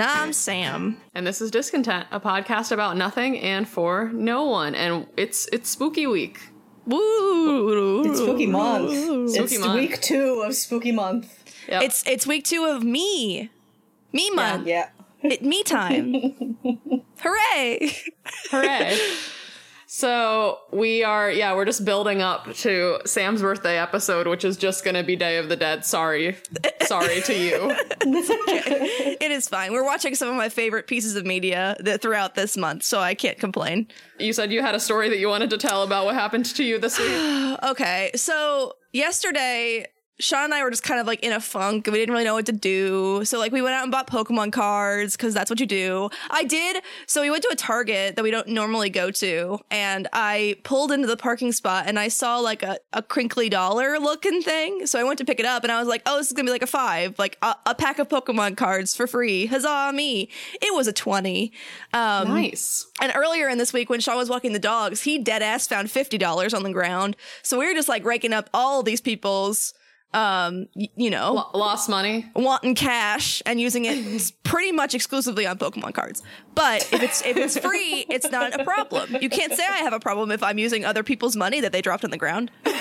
And I'm Sam. And this is Discontent, a podcast about nothing and for no one. And it's it's spooky week. Woo! It's spooky month. Spooky it's month. week two of spooky month. Yep. It's it's week two of me. Me month. Yeah. It, me time. Hooray! hooray. so we are yeah, we're just building up to Sam's birthday episode, which is just gonna be Day of the Dead. Sorry. Sorry to you. It is fine. We're watching some of my favorite pieces of media that throughout this month, so I can't complain. You said you had a story that you wanted to tell about what happened to you this week. Okay, so yesterday, Sean and I were just kind of like in a funk. We didn't really know what to do. So, like, we went out and bought Pokemon cards because that's what you do. I did. So, we went to a Target that we don't normally go to. And I pulled into the parking spot and I saw like a, a crinkly dollar looking thing. So, I went to pick it up and I was like, oh, this is going to be like a five, like a, a pack of Pokemon cards for free. Huzzah, me. It was a 20. Um, nice. and earlier in this week, when Sean was walking the dogs, he dead ass found fifty dollars on the ground. So we were just like raking up all these people's, um, you know, Lo- lost money. wanting cash and using it pretty much exclusively on Pokemon cards. But if it's if it's free, it's not a problem. You can't say I have a problem if I'm using other people's money that they dropped on the ground. Actually,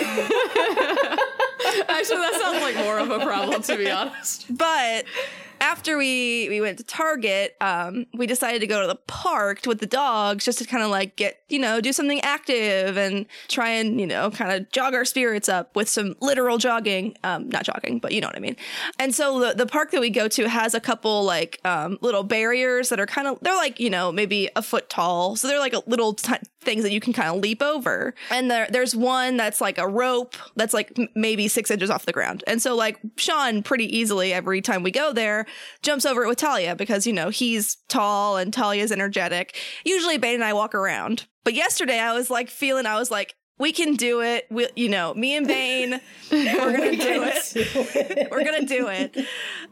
that sounds like more of a problem, to be honest. But after we we went to Target, um, we decided to go to the park with the dogs just to kind of like get you know do something active and try and you know kind of jog our spirits up with some literal jogging, um, not jogging, but you know what I mean. And so the the park that we go to has a couple like um, little barriers that are kind of they're like you know maybe a foot tall, so they're like a little t- things that you can kind of leap over. And there there's one that's like a rope that's like m- maybe six inches off the ground. And so like Sean pretty easily every time we go there jumps over it with Talia because you know he's tall and Talia's energetic. Usually Bane and I walk around, but yesterday I was like feeling I was like we can do it. We, you know, me and Bane, we're gonna do it. We're gonna do it.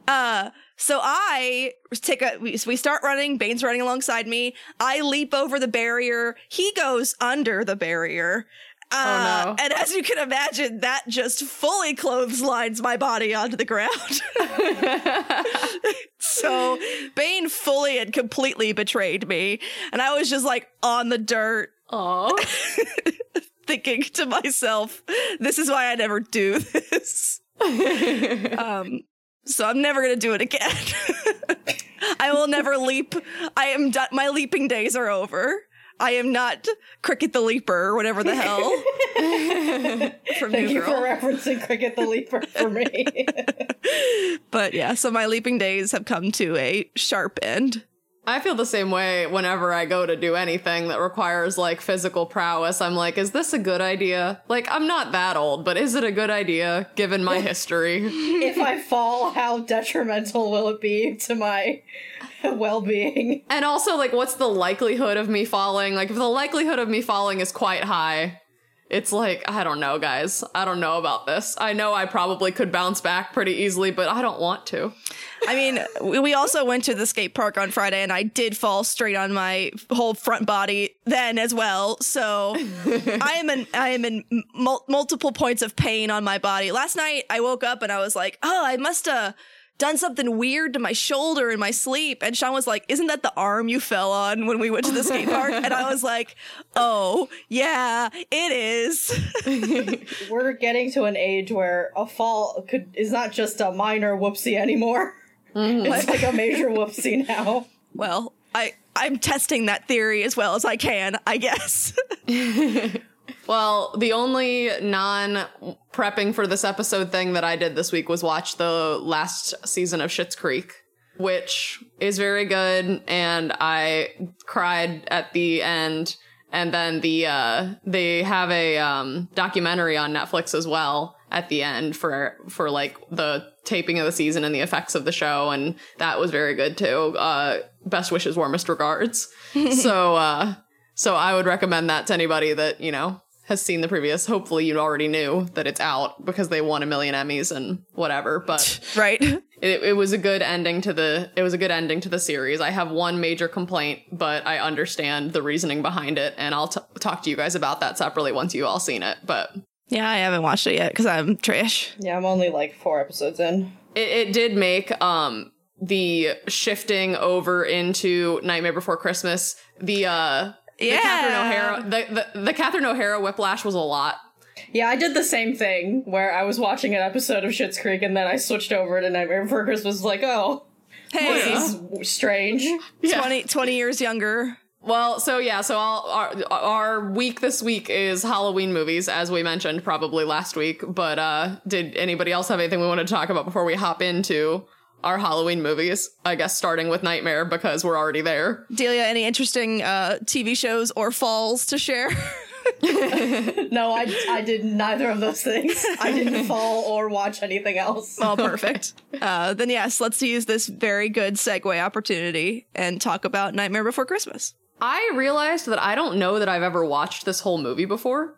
Uh, so I take a, we, so we start running. Bane's running alongside me. I leap over the barrier. He goes under the barrier. Uh, Oh, no. And as you can imagine, that just fully clotheslines my body onto the ground. so Bane fully and completely betrayed me. And I was just like on the dirt, thinking to myself, this is why I never do this. um, so I'm never gonna do it again. I will never leap. I am done. My leaping days are over. I am not Cricket the Leaper or whatever the hell from Thank New you for referencing Cricket the Leaper for me. But yeah, so my leaping days have come to a sharp end. I feel the same way whenever I go to do anything that requires like physical prowess. I'm like, is this a good idea? Like, I'm not that old, but is it a good idea given my history? if I fall, how detrimental will it be to my well-being? And also, like, what's the likelihood of me falling? Like, if the likelihood of me falling is quite high, it's like, I don't know, guys. I don't know about this. I know I probably could bounce back pretty easily, but I don't want to. I mean, we also went to the skate park on Friday, and I did fall straight on my whole front body then as well. So I am in I am in mul- multiple points of pain on my body. Last night I woke up and I was like, oh, I must have done something weird to my shoulder in my sleep. And Sean was like, isn't that the arm you fell on when we went to the skate park? And I was like, oh yeah, it is. We're getting to an age where a fall could is not just a minor whoopsie anymore. Mm-hmm. It's like a major whoopsie now. well, I I'm testing that theory as well as I can, I guess. Well, the only non prepping for this episode thing that I did this week was watch the last season of Schitt's Creek, which is very good, and I cried at the end. And then the uh, they have a um, documentary on Netflix as well at the end for for like the taping of the season and the effects of the show, and that was very good too. Uh, best wishes, warmest regards. so uh, so I would recommend that to anybody that, you know, has seen the previous. Hopefully you already knew that it's out because they won a million Emmys and whatever, but right? it, it was a good ending to the it was a good ending to the series. I have one major complaint, but I understand the reasoning behind it and I'll t- talk to you guys about that separately once you all seen it, but Yeah, I haven't watched it yet because I'm trash. Yeah, I'm only like four episodes in. it, it did make um the shifting over into Nightmare Before Christmas, the uh the Yeah. Catherine O'Hara the, the the Catherine O'Hara whiplash was a lot. Yeah, I did the same thing where I was watching an episode of Schitt's Creek and then I switched over to Nightmare Before Christmas. Was like, oh, Hey, this is strange. Yeah. 20, 20 years younger. Well, so yeah, so I'll, our our week this week is Halloween movies, as we mentioned probably last week. But uh did anybody else have anything we wanted to talk about before we hop into our Halloween movies? I guess starting with Nightmare because we're already there. Delia, any interesting uh, TV shows or falls to share? No, I, I did neither of those things. I didn't fall or watch anything else. All perfect. Uh, then yes, let's use this very good segue opportunity and talk about Nightmare Before Christmas. I realized that I don't know that I've ever watched this whole movie before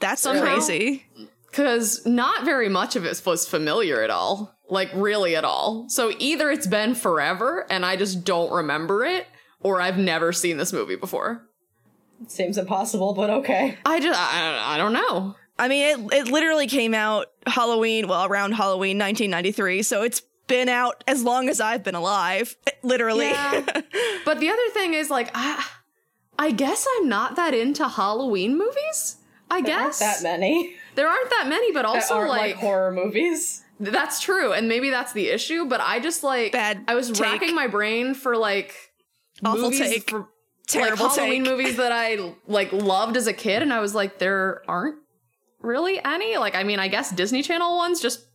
That's Somehow- crazy. Because not very much of it was familiar at all. Like really at all. So either it's been forever and I just don't remember it, or I've never seen this movie before. Seems impossible, but okay. I just I, I don't know. I mean, it, it literally came out Halloween, well, around Halloween 1993, so it's been out as long as I've been alive, literally. Yeah. but the other thing is like I I guess I'm not that into Halloween movies. I There aren't guess that many there aren't that many, but also aren't like, like, horror movies. that's true, and maybe that's the issue. But I just like Bad I was take. racking my brain for like Awful movies take. for Terrible like Halloween take. movies that I like loved as a kid, and I was like, there aren't really any. Like, I mean, I guess Disney Channel ones just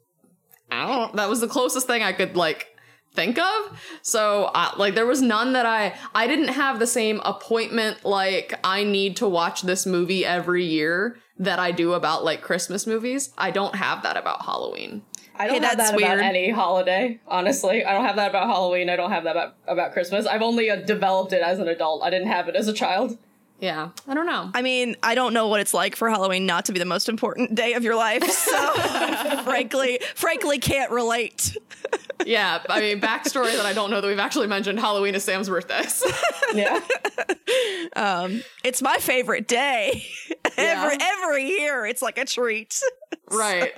I don't. That was the closest thing I could like think of. So, uh, like, there was none that I I didn't have the same appointment. Like, I need to watch this movie every year that I do about like Christmas movies. I don't have that about Halloween. I don't Hey, have that about weird. any holiday, honestly. I don't have that about Halloween. I don't have that about, about Christmas. I've only uh, developed it as an adult. I didn't have it as a child. Yeah, I don't know. I mean, I don't know what it's like for Halloween not to be the most important day of your life, so frankly, frankly, can't relate. yeah, I mean, backstory that I don't know that we've actually mentioned. Halloween is Sam's birthday. Yeah. Um, it's my favorite day. every Yeah. every year, it's like a treat. right.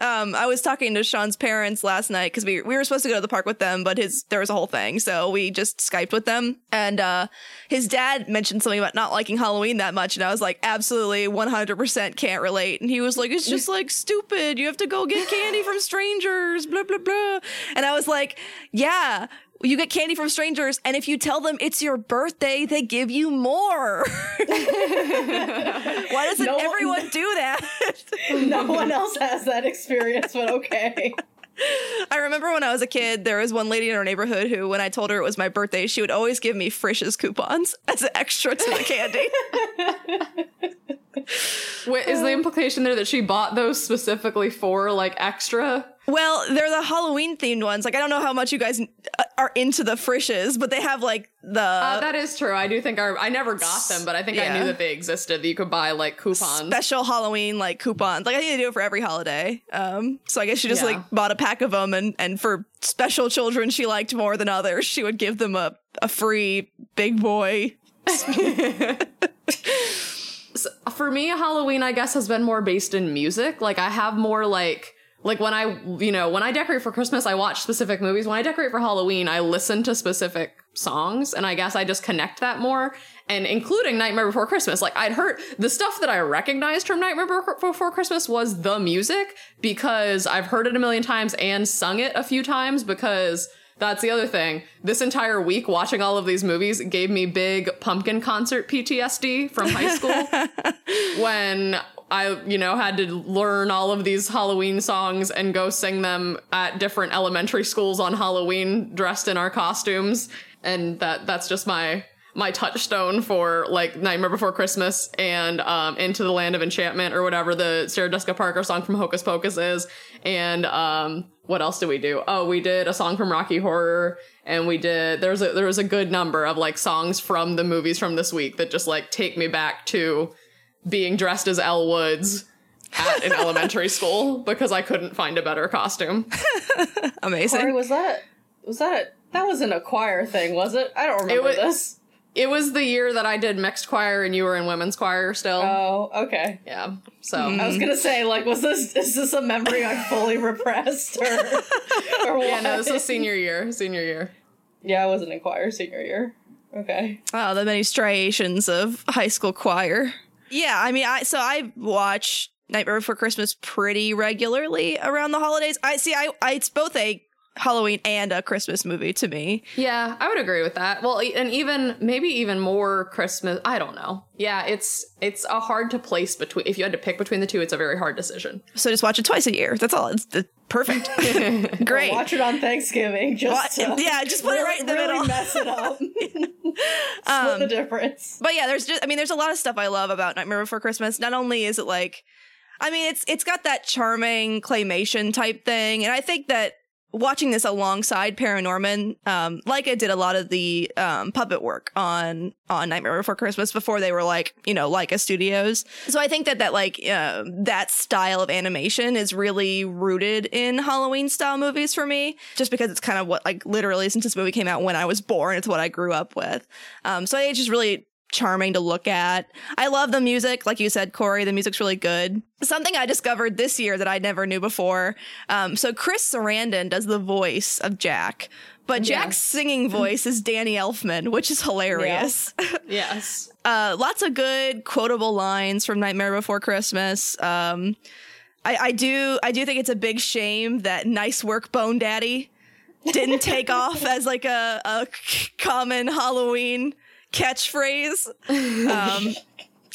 um, I was talking to Sean's parents last night because we we were supposed to go to the park with them, but his there was a whole thing, so we just skyped with them. And uh, his dad mentioned something about not liking Halloween that much, and I was like, absolutely, one hundred percent can't relate. And he was like, it's just like stupid. You have to go get candy from strangers, blah blah blah. And I was like, yeah. You get candy from strangers, and if you tell them it's your birthday, they give you more. Why doesn't No- everyone do that? no one else has that experience, but okay. I remember when I was a kid, there was one lady in our neighborhood who, when I told her it was my birthday, she would always give me Frisch's coupons as an extra to the candy. Wait, is the implication there that she bought those specifically for like extra? well, they're the Halloween themed ones. Like, I don't know how much you guys uh, are into the Frisch's, but they have like the Uh, that is true. I do think I, I never got them, but I think I knew that they existed. That you could buy like coupons. special Halloween like coupons. Like, I think they do it for every holiday. Um, so I guess she just Yeah. like bought a pack of them, and and for special children she liked more than others, she would give them a a free big boy. for me, Halloween, I guess, has been more based in music. Like I have more like like when I you know when I decorate for Christmas, I watch specific movies. When I decorate for Halloween, I listen to specific songs, and I guess I just connect that more. And including Nightmare Before Christmas, like I'd heard the stuff that I recognized from Nightmare Before- Christmas was the music because I've heard it a million times and sung it a few times because. That's the other thing. This entire week watching all of these movies gave me big pumpkin concert PTSD from high school when I, you know, had to learn all of these Halloween songs and go sing them at different elementary schools on Halloween dressed in our costumes. And that that's just my my touchstone for like Nightmare Before Christmas and um, Into the Land of Enchantment or whatever the Sarah Jessica Parker song from Hocus Pocus is. And um, what else did we do? Oh, we did a song from Rocky Horror, and we did there's a there was a good number of like songs from the movies from this week that just like take me back to being dressed as Elle Woods at an elementary school because I couldn't find a better costume. Amazing. Sorry, was that was that that wasn't a choir thing, was it? I don't remember was- this. It was the year that I did mixed choir and you were in women's choir still. Oh, okay. yeah. So I was gonna say, like, was this is this a memory I fully repressed or or what? yeah, no, this was senior year. Senior year. Yeah, I wasn't in choir senior year. Okay. Oh, the many striations of high school choir. Yeah, I mean, I so I watch Nightmare Before Christmas pretty regularly around the holidays. I see, I, I it's both a Halloween and a Christmas movie to me. Yeah, I would agree with that. Well, e- and even maybe even more Christmas. I don't know. Yeah, it's it's a hard to place between. If you had to pick between the two, it's a very hard decision. So just watch it twice a year. That's all. It's, it's perfect. Great. Watch it on Thanksgiving. Just Wa- to yeah, just put it right in the really middle. mess it up. Split um, the difference. But yeah, there's just I mean, there's a lot of stuff I love about Nightmare Before Christmas. Not only is it like I mean, it's it's got that charming claymation type thing, and I think that watching this alongside Paranorman, um, Laika did a lot of the um, puppet work on on Nightmare Before Christmas before they were like you know Laika Studios. So I think that that like uh, that style of animation is really rooted in Halloween style movies for me, just because it's kind of what like literally since this movie came out when I was born, it's what I grew up with. Um, so I just really charming to look at. I love the music, like you said, Corey. The music's really good. Something I discovered this year that I never knew before. Um, so Chris Sarandon does the voice of Jack, but Jack's singing voice is Danny Elfman, which is hilarious. Yes. uh, lots of good quotable lines from Nightmare Before Christmas. Um, I, I do, I do think it's a big shame that "Nice Work, Bone Daddy" didn't take off as like a, a common Halloween catchphrase um,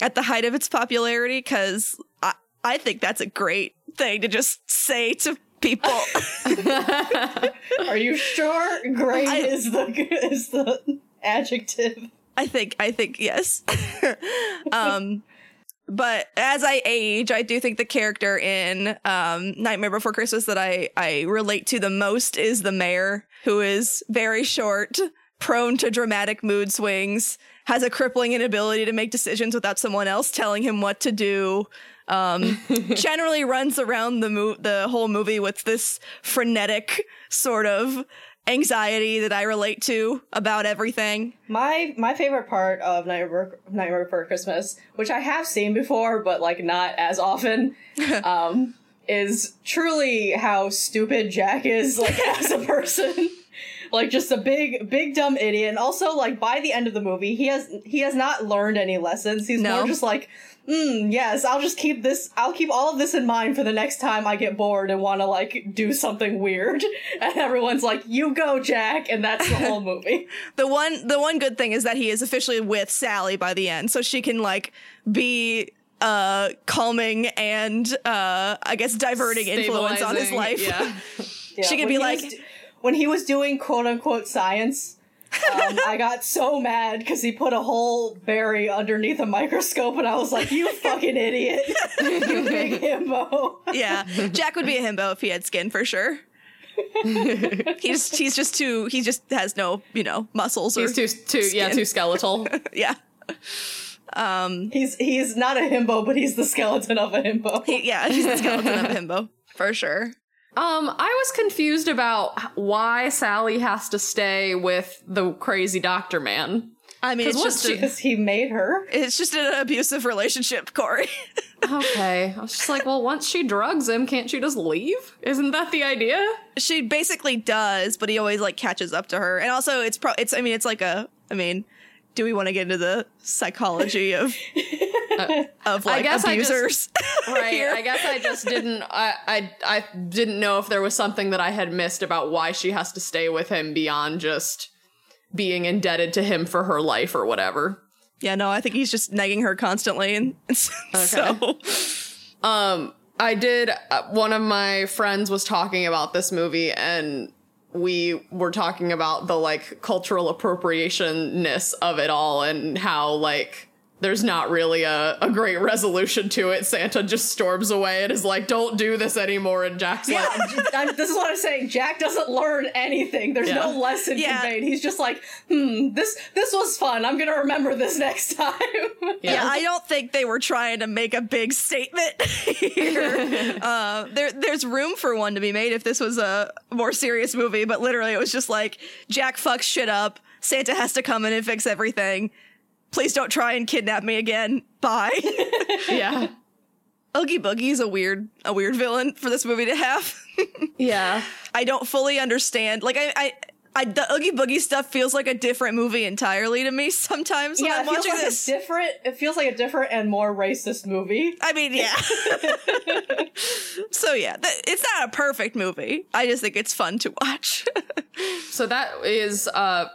at the height of its popularity. Because I, I think that's a great thing to just say to people. Are you sure? Great I- is the is the adjective. I think I think yes. um but as I age, I do think the character in um Nightmare Before Christmas that I I relate to the most is the mayor who is very short, prone to dramatic mood swings, has a crippling inability to make decisions without someone else telling him what to do. Um, generally runs around the mo- the whole movie with this frenetic sort of anxiety that I relate to about everything. My my favorite part of Nightmare, Nightmare Before Christmas, which I have seen before, but like not as often, um, is truly how stupid Jack is, like as a person. Like just a big, big dumb idiot. And also, like by the end of the movie, he has he has not learned any lessons. He's No. more just like, mm, yes, I'll just keep this. I'll keep all of this in mind for the next time I get bored and want to like do something weird. And everyone's like, "You go, Jack," and that's the whole movie. The one the one good thing is that he is officially with Sally by the end, so she can like be uh calming and uh I guess diverting influence on his life. Yeah. Yeah, She could when be like- was d- when he was doing quote unquote science. um, I got so mad because he put a whole berry underneath a microscope, and I was like, "You fucking idiot! you big himbo!" yeah. Jack would be a himbo if he had skin for sure. he's he's just too he just has no, you know, muscles or He's too too yeah too skeletal. yeah. Um, He's he's not a himbo, but he's the skeleton of a himbo. He, yeah, he's the skeleton of a himbo. For sure. Um, I was confused about why Sally has to stay with the crazy doctor man. I mean, it's just Because he made her. it's just an abusive relationship, Corey. Okay, I was just like, well, once she drugs him, can't she just leave? Isn't that the idea? she basically does, but he always like catches up to her. And also, it's pro. It's I mean, it's like a. I mean, do we want to get into the psychology of of like guess I just- abusers? Right. here? I guess I just didn't. I, I I didn't know if there was something that I had missed about why she has to stay with him beyond just being indebted to him for her life or whatever. yeah, no, I think he's just nagging her constantly, and, so Um, I did. Uh, one of my friends was talking about this movie, and we were talking about the like cultural appropriationness of it all, and how like there's not really a, a great resolution to it. Santa just storms away and is like, "Don't do this anymore," and Jack's Yeah, like, I- this is what I'm saying. Jack doesn't learn anything. There's no Yeah. lesson Yeah. conveyed. He's just like, hmm, this this was fun. I'm gonna remember this next time. yeah, I don't think they were trying to make a big statement here. uh, there, there's room for one to be made if this was a more serious movie, but literally, it was just like Jack fucks shit up. Santa has to come in and fix everything. Please don't try and kidnap me again. Bye. Yeah. Oogie Boogie is a weird, a weird villain for this movie to have. Yeah. I don't fully understand. Like I, I, I, the Oogie Boogie stuff feels like a different movie entirely to me sometimes when yeah, I'm it feels watching like this. a different. It feels like a different and more racist movie. I mean, yeah. so yeah, th- it's not a perfect movie. I just think it's fun to watch. So that is uh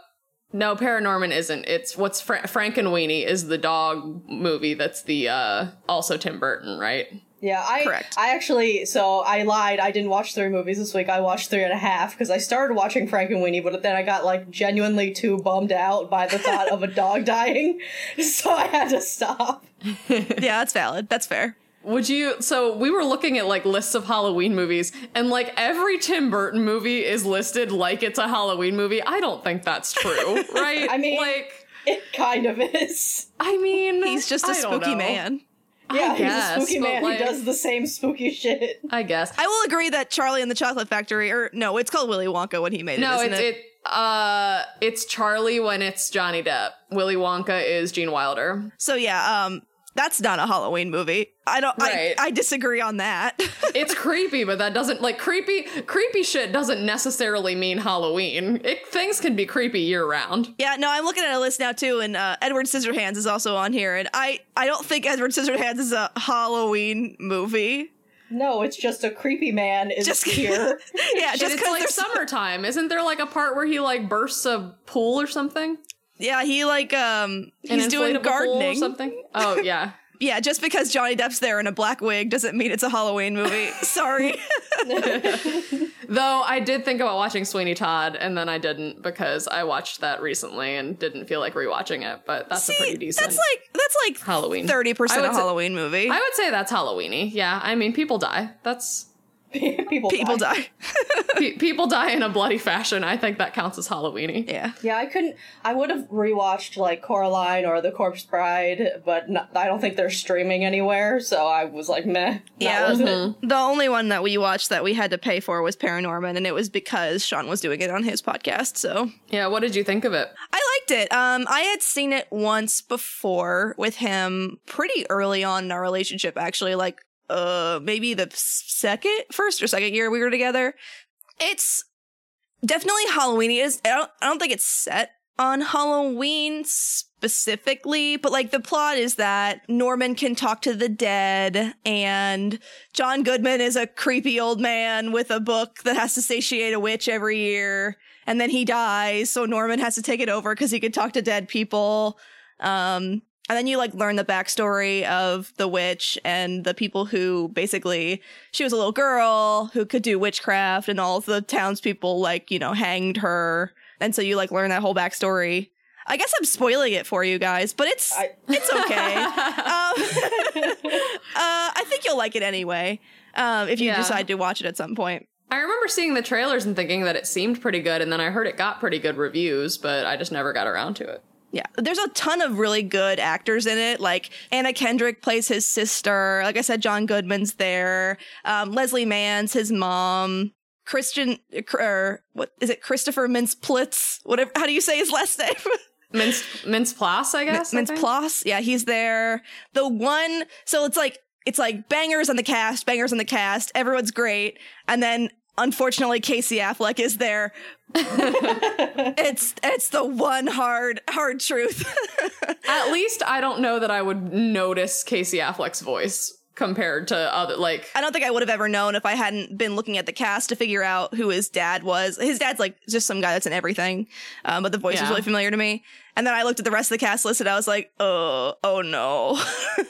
no, Paranorman isn't. It's what's Fra- Weenie is the dog movie that's the uh also Tim Burton, right? Yeah, I Correct. I actually so I lied. I didn't watch three movies this week. I watched three and a half because I started watching Frankenweenie, but then I got like genuinely too bummed out by the thought of a dog dying, so I had to stop. yeah, that's valid. That's fair. Would you so we were looking at like lists of Halloween movies and like every Tim Burton movie is listed like it's a Halloween movie. I don't think that's true, right? I mean- like It kind of is. I mean, He's just a I spooky man. Yeah, he's guess, a spooky man. like- he does the same spooky shit. I guess. I will agree that Charlie and the Chocolate Factory, or no, it's called Willy Wonka when he made No, it, isn't it's it? it uh it's Charlie when it's Johnny Depp. Willy Wonka is Gene Wilder. So yeah, um, that's not a Halloween movie. I don't. Right. I, I disagree on that. It's creepy, but that doesn't like creepy creepy shit doesn't necessarily mean Halloween. It, things can be creepy year round. yeah, no, I'm looking at a list now too, and uh, Edward Scissorhands is also on here, and I I don't think Edward Scissorhands is a Halloween movie. No, it's just a creepy man is Just- here. yeah, Just just it's because like summertime. Isn't there like a part where he like bursts a pool or something? Yeah he like um An he's doing pool or gardening. something. Oh yeah. Yeah, just because Johnny Depp's there in a black wig doesn't mean it's a Halloween movie. Sorry. Though I did think about watching Sweeney Todd, and then I didn't because I watched that recently and didn't feel like rewatching it. But that's a pretty decent. that's like that's like Halloween. thirty I percent would a Halloween movie. I would say that's Halloweeny. Yeah, I mean, people die. That's People, People die. die. pe- people die in a bloody fashion. I think that counts as Halloweeny. yeah. Yeah, I couldn't. I would have rewatched like Coraline or The Corpse Bride, but not, I don't think they're streaming anywhere. So I was like, meh, Yeah. Mm-hmm. The only one that we watched that we had to pay for was Paranorman, and it was because Sean was doing it on his podcast. So Yeah. What did you think of it? I liked it. Um, I had seen it once before with him pretty early on in our relationship, actually, like uh maybe the second, first or second year we were together. It's definitely Halloweeny. is I don't I don't think it's set on Halloween specifically, but like the plot is that Norman can talk to the dead and John Goodman is a creepy old man with a book that has to satiate a witch every year and then he dies so Norman has to take it over cuz he can talk to dead people. Um and then you like learn the backstory of the witch and the people who basically she was a little girl who could do witchcraft and all of the townspeople like, you know, hanged her. And so you like learn that whole backstory. I guess I'm spoiling it for you guys, but it's I- it's okay. um, uh, I think you'll like it anyway. Um, if you Yeah. decide to watch it at some point. I remember seeing the trailers and thinking that it seemed pretty good, and then I heard it got pretty good reviews, but I just never got around to it. Yeah, there's a ton of really good actors in it. Like Anna Kendrick plays his sister. Like I said, John Goodman's there. Um, Leslie Mann's his mom. Christian, or what is it? Christopher Mintz-Plitz. Whatever. How do you say his last name? Mince Mince Plas, I guess. I Mintz? Plas. Yeah, he's there. The one. So it's like it's like bangers on the cast, bangers on the cast. Everyone's great, and then unfortunately Casey Affleck is there. it's it's the one hard hard truth. At least I don't know that I would notice Casey Affleck's voice compared to other like I don't think I would have ever known if I hadn't been looking at the cast to figure out who his dad was. His dad's like just some guy that's in everything, um, but the voice was really familiar to me. And then I looked at the rest of the cast list and I was like, oh, oh no,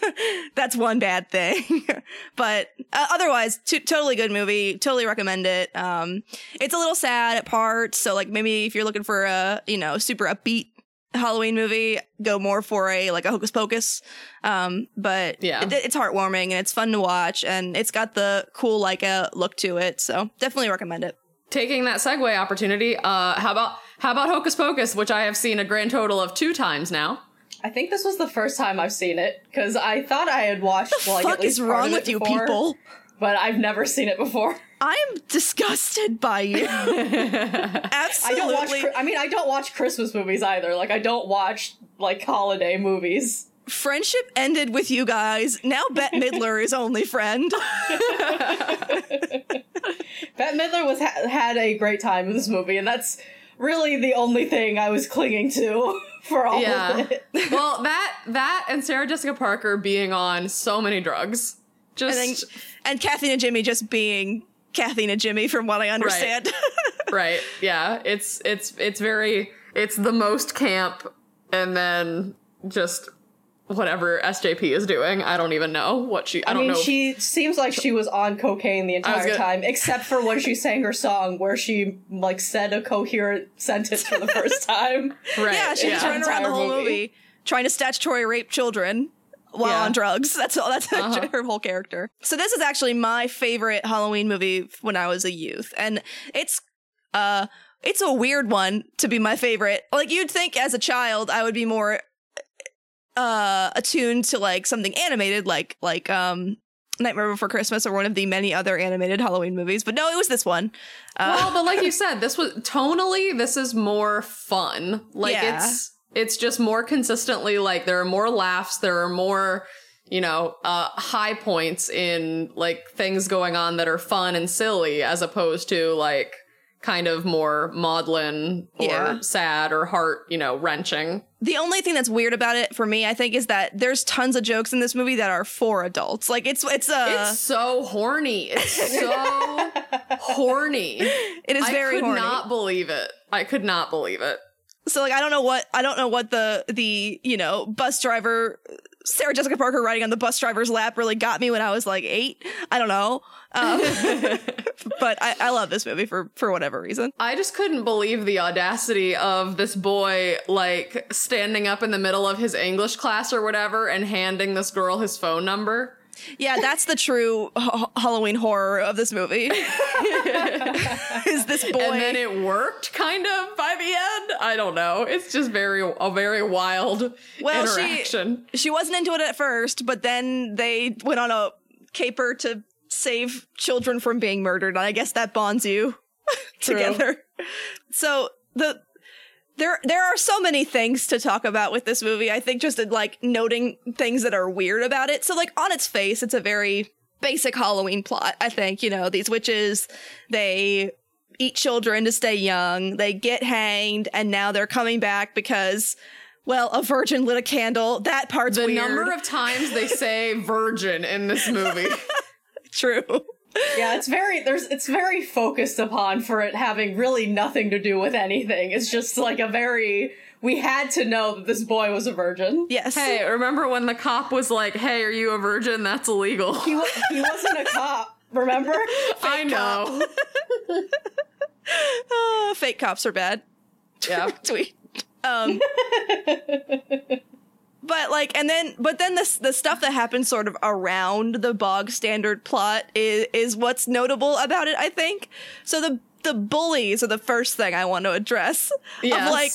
that's one bad thing. but uh, otherwise, t- totally good movie. Totally recommend it. Um, it's a little sad at parts, so like maybe if you're looking for a you know super upbeat Halloween movie, go more for a like a Hocus Pocus. Um, but Yeah. it- it's heartwarming and it's fun to watch, and it's got the cool like a look to it. So definitely recommend it. taking that segue opportunity. Uh, how about how about Hocus Pocus, which I have seen a grand total of two times now. I think this was the first time I've seen it because I thought I had watched like Fuck at least is wrong with it you people? but I've never seen it before. I am disgusted by you. I Absolutely. don't watch. I mean, I don't watch Christmas movies either. Like, I don't watch like holiday movies. Friendship ended with you guys. Now Bette Midler is only friend. Bette Midler was ha- had a great time in this movie, and that's really the only thing I was clinging to for all Yeah. of it. well, that that and Sarah Jessica Parker being on so many drugs. And, Just then, and Kathy Najimy just being Kathy Najimy, from what I understand. right. Yeah. It's it's it's very it's the most camp and then just whatever SJP is doing. I don't even know what she I, I don't mean, know. she seems like she was on cocaine the entire gonna- time, except for when she sang her song, where she like said a coherent sentence for the first time. right. yeah, she was Yeah. running around the whole movie. movie. trying to statutory rape children while Yeah. on drugs. That's all. That's Uh-huh. her whole character. So this is actually my favorite Halloween movie when I was a youth, and it's uh, it's a weird one to be my favorite. Like you'd think as a child, I would be more uh attuned to like something animated, like like um. Nightmare Before Christmas or one of the many other animated Halloween movies, but no, it was this one. Uh, well, but like you said, this was tonally this is more fun. Like Yeah. it's it's just more consistently like there are more laughs, there are more you know, uh high points in like things going on that are fun and silly as opposed to like kind of more maudlin or Yeah. sad or heart, you know, wrenching. The only thing that's weird about it for me, I think, is that there's tons of jokes in this movie that are for adults. Like it's it's uh It's so horny. It's so horny. it is very I could horny. not believe it. I could not believe it. So like I don't know what I don't know what the the you know bus driver Sarah Jessica Parker riding on the bus driver's lap really got me when I was like eight. I don't know, um, but I, I love this movie for for whatever reason. I just couldn't believe the audacity of this boy, like, standing up in the middle of his English class or whatever and handing this girl his phone number. Yeah, that's the true ha- Halloween horror of this movie. is this boy? And then it worked, kind of, by the end. I don't know. It's just very, a very wild Well, she- interaction. she wasn't into it at first, but then they went on a caper to save children from being murdered, and I guess that bonds you together. So the there there are so many things to talk about with this movie. I think just like noting things that are weird about it. So like on its face, it's a very basic Halloween plot. I think you know these witches they eat children to stay young. They get hanged, and now they're coming back because. Well, a virgin lit a candle. That part's The weird. number of times they say virgin in this movie. True. Yeah, it's very there's it's very focused upon for it having really nothing to do with anything. It's just like a very we had to know that this boy was a virgin. Yes. hey, remember when the cop was like, hey, are you a virgin? That's illegal. He, wa- he wasn't a cop, remember? I know. Ah, fake cops are bad. yeah. Tweet. Um. But like, and then, but then the the stuff that happens sort of around the bog standard plot is is what's notable about it. I think. So the the bullies are the first thing I want to address. Yes. Of like,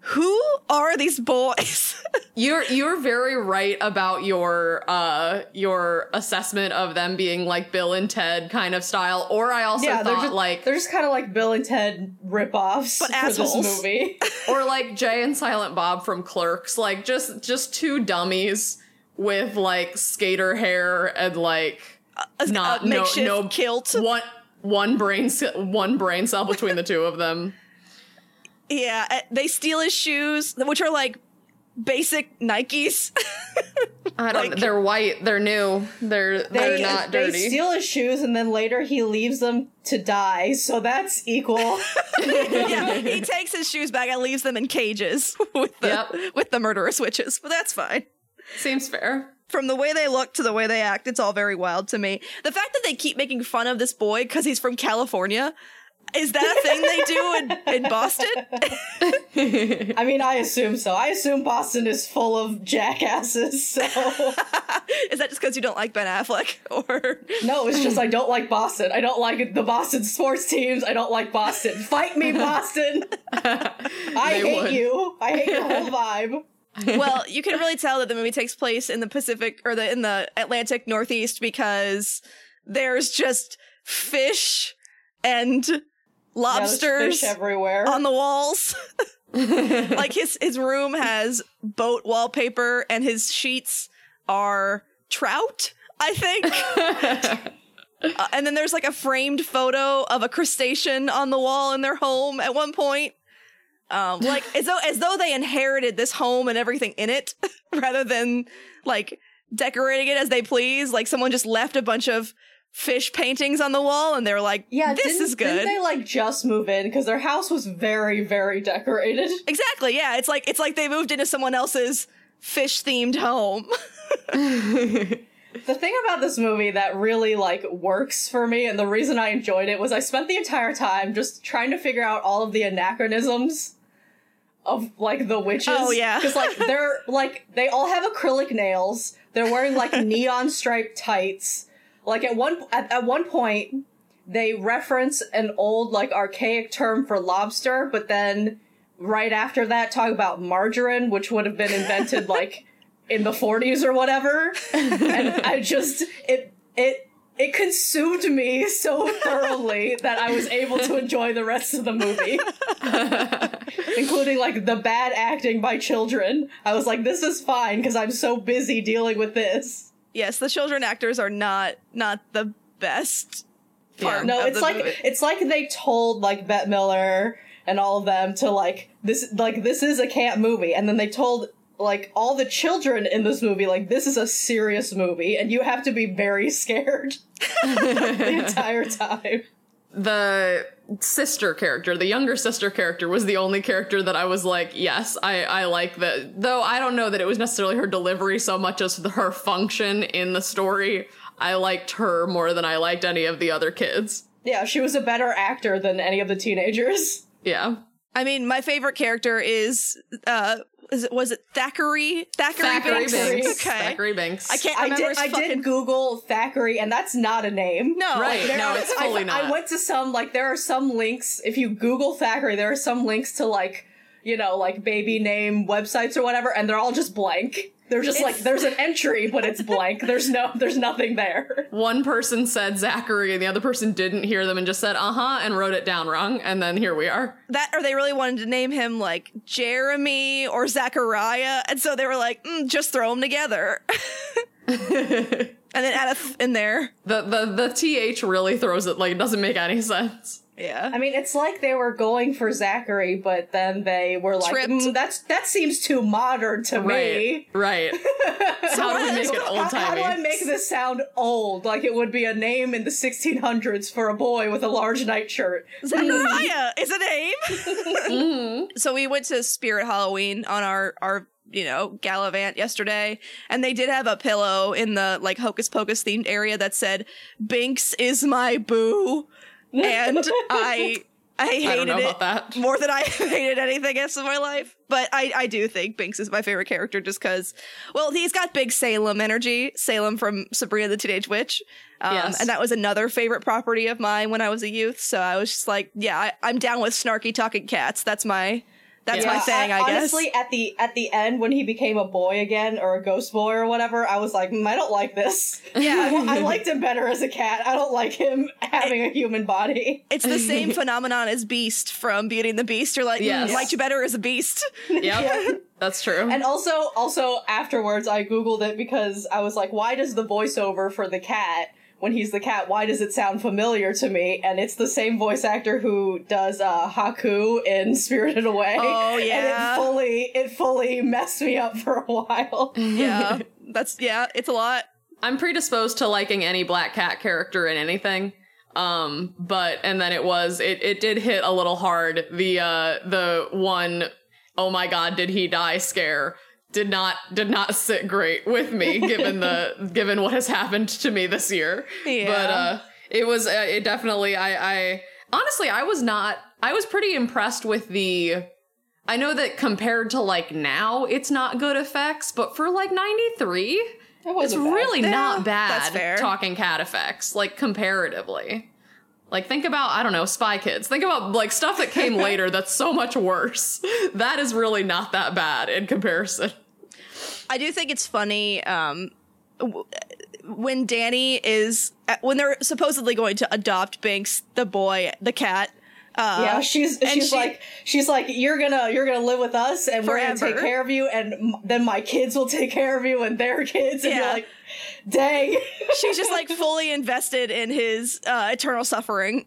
who are these boys? You're you're very right about your uh your assessment of them being like Bill and Ted kind of style. Or I also yeah, they're thought just like they're just kind of like Bill and Ted ripoffs But for this movie. or like Jay and Silent Bob from Clerks, like just just two dummies with like skater hair and like A- not a no makeshift no kilt. one one brain ce- one brain cell between the two of them. Yeah, uh, they steal his shoes, which are like basic Nikes. I don't. Like- they're white. They're new. They're they're They, not dirty. they steal his shoes and then later he leaves them to die, so that's equal. yeah, he takes his shoes back and leaves them in cages with the Yep. with the murderous witches. But that's fine. Seems fair. From the way they look to the way they act, it's all very wild to me. The fact that they keep making fun of this boy because he's from California. Is that a thing they do in, in Boston? I mean, I assume so. I assume Boston is full of jackasses, so. Is that just because you don't like Ben Affleck? Or No, it's just I don't like Boston. I don't like the Boston sports teams. I don't like Boston. Fight me, Boston! I hate would. you. I hate your whole vibe. well, you can really tell that the movie takes place in the Pacific or the in the Atlantic Northeast because there's just fish and lobsters fish everywhere. on the walls. like his his room has boat wallpaper and his sheets are trout, I think. Uh, and then there's like a framed photo of a crustacean on the wall in their home at one point. Um, like as though as though they inherited this home and everything in it, rather than like decorating it as they please. Like someone just left a bunch of fish paintings on the wall, and they're like, yeah, "This is good." Didn't they like just move in because their house was very, very decorated? Exactly. Yeah. It's like it's like they moved into someone else's fish themed home. The thing about this movie that really like works for me, and the reason I enjoyed it was I spent the entire time just trying to figure out all of the anachronisms of like the witches. Oh, yeah. because like they're like they all have acrylic nails. They're wearing like neon striped tights. Like at one at, at one point, they reference an old like archaic term for lobster, but then right after that talk about margarine, which would have been invented like in the 40s or whatever. and I just it it it consumed me so thoroughly that I was able to enjoy the rest of the movie. Including like the bad acting by children. I was like this is fine because I'm so busy dealing with this. Yes, the children actors are not not the best part. No, it's like movie. it's like they told like Bette Midler and all of them to like this like this is a camp movie, and then they told like all the children in this movie like this is a serious movie, and you have to be very scared the entire time. the sister character, the younger sister character, was the only character that I was like, yes, I, I like that. Though I don't know that it was necessarily her delivery so much as the, her function in the story. I liked her more than I liked any of the other kids. Yeah, she was a better actor than any of the teenagers. Yeah. I mean, my favorite character is uh is it was it Thackery? Thackery, Banks? Thackery Binks? Binks. Okay. Thackery Banks. I can't I remember did. his I fucking did Google Thackery, and that's not a name. No, Right. There No, are- it's I- fully I, not. went to some like there are some links if you Google Thackery, there are some links to like you know like baby name websites or whatever, and they're all just blank. They're just like there's an entry, but it's blank. There's no there's nothing there. One person said Zachary and the other person didn't hear them and just said, uh huh, and wrote it down wrong. And then here we are. that or they really wanted to name him like Jeremy or Zachariah, and so they were like, mm, just throw them together, and then add a th in there. The, the, the TH really throws it like it doesn't make any sense. Yeah, I mean, it's like they were going for Zachary, but then they were like, "Mm, "That's that seems too modern to me." Right. Right. How do we make it How, old how do I make this sound old? Like it would be a name in the 1600s for a boy with a large nightshirt. Zachariah is a name. So we went to Spirit Halloween on our our you know gallivant yesterday, and they did have a pillow in the like Hocus Pocus themed area that said "Binks is my boo," and I I hated I it more than I hated anything else in my life. But I I do think Binks is my favorite character just because well he's got big Salem energy, Salem from Sabrina the Teenage Witch. Um, Yes. And that was another favorite property of mine when I was a youth. So I was just like, yeah, I, I'm down with snarky talking cats. That's my that's my Yeah, thing, I, guess. Honestly, at the at the end when he became a boy again or a ghost boy or whatever, I was like, mm, I don't like this. Yeah. I, I liked him better as a cat. I don't like him having a human body. It's the same phenomenon as Beast from Beauty and the Beast. You're like, Yes. mm, liked you better as a beast. Yep. Yeah. That's true. And also, also afterwards, I googled it because I was like, why does the voiceover for the cat? When he's the cat, why does it sound familiar to me? And it's the same voice actor who does uh, Haku in Spirited Away. Oh, and yeah. it fully, it fully messed me up for a while. yeah. That's yeah, it's a lot. I'm predisposed to liking any black cat character in anything. Um, but and then it was it it did hit a little hard. The uh the one oh my god, did he die scare did not did not sit great with me given the given what has happened to me this year. Yeah. But uh it was uh, it definitely I I honestly I was not I was pretty impressed with the I know that compared to like now it's not good effects, but for like 93 It it's bad. really Yeah, not bad that's fair. talking cat effects, like comparatively. Like think about I don't know Spy Kids. Think about like stuff that came later that's so much worse. That is really not that bad in comparison. I do think it's funny um, w- when Dani is uh, when they're supposedly going to adopt Binks, the boy, the cat. Uh, yeah, she's she's she- like she's like you're gonna you're gonna live with us and we're gonna take care of you and m- then my kids will take care of you and their kids and Yeah. you're like, dang, she's just like fully invested in his uh, eternal suffering.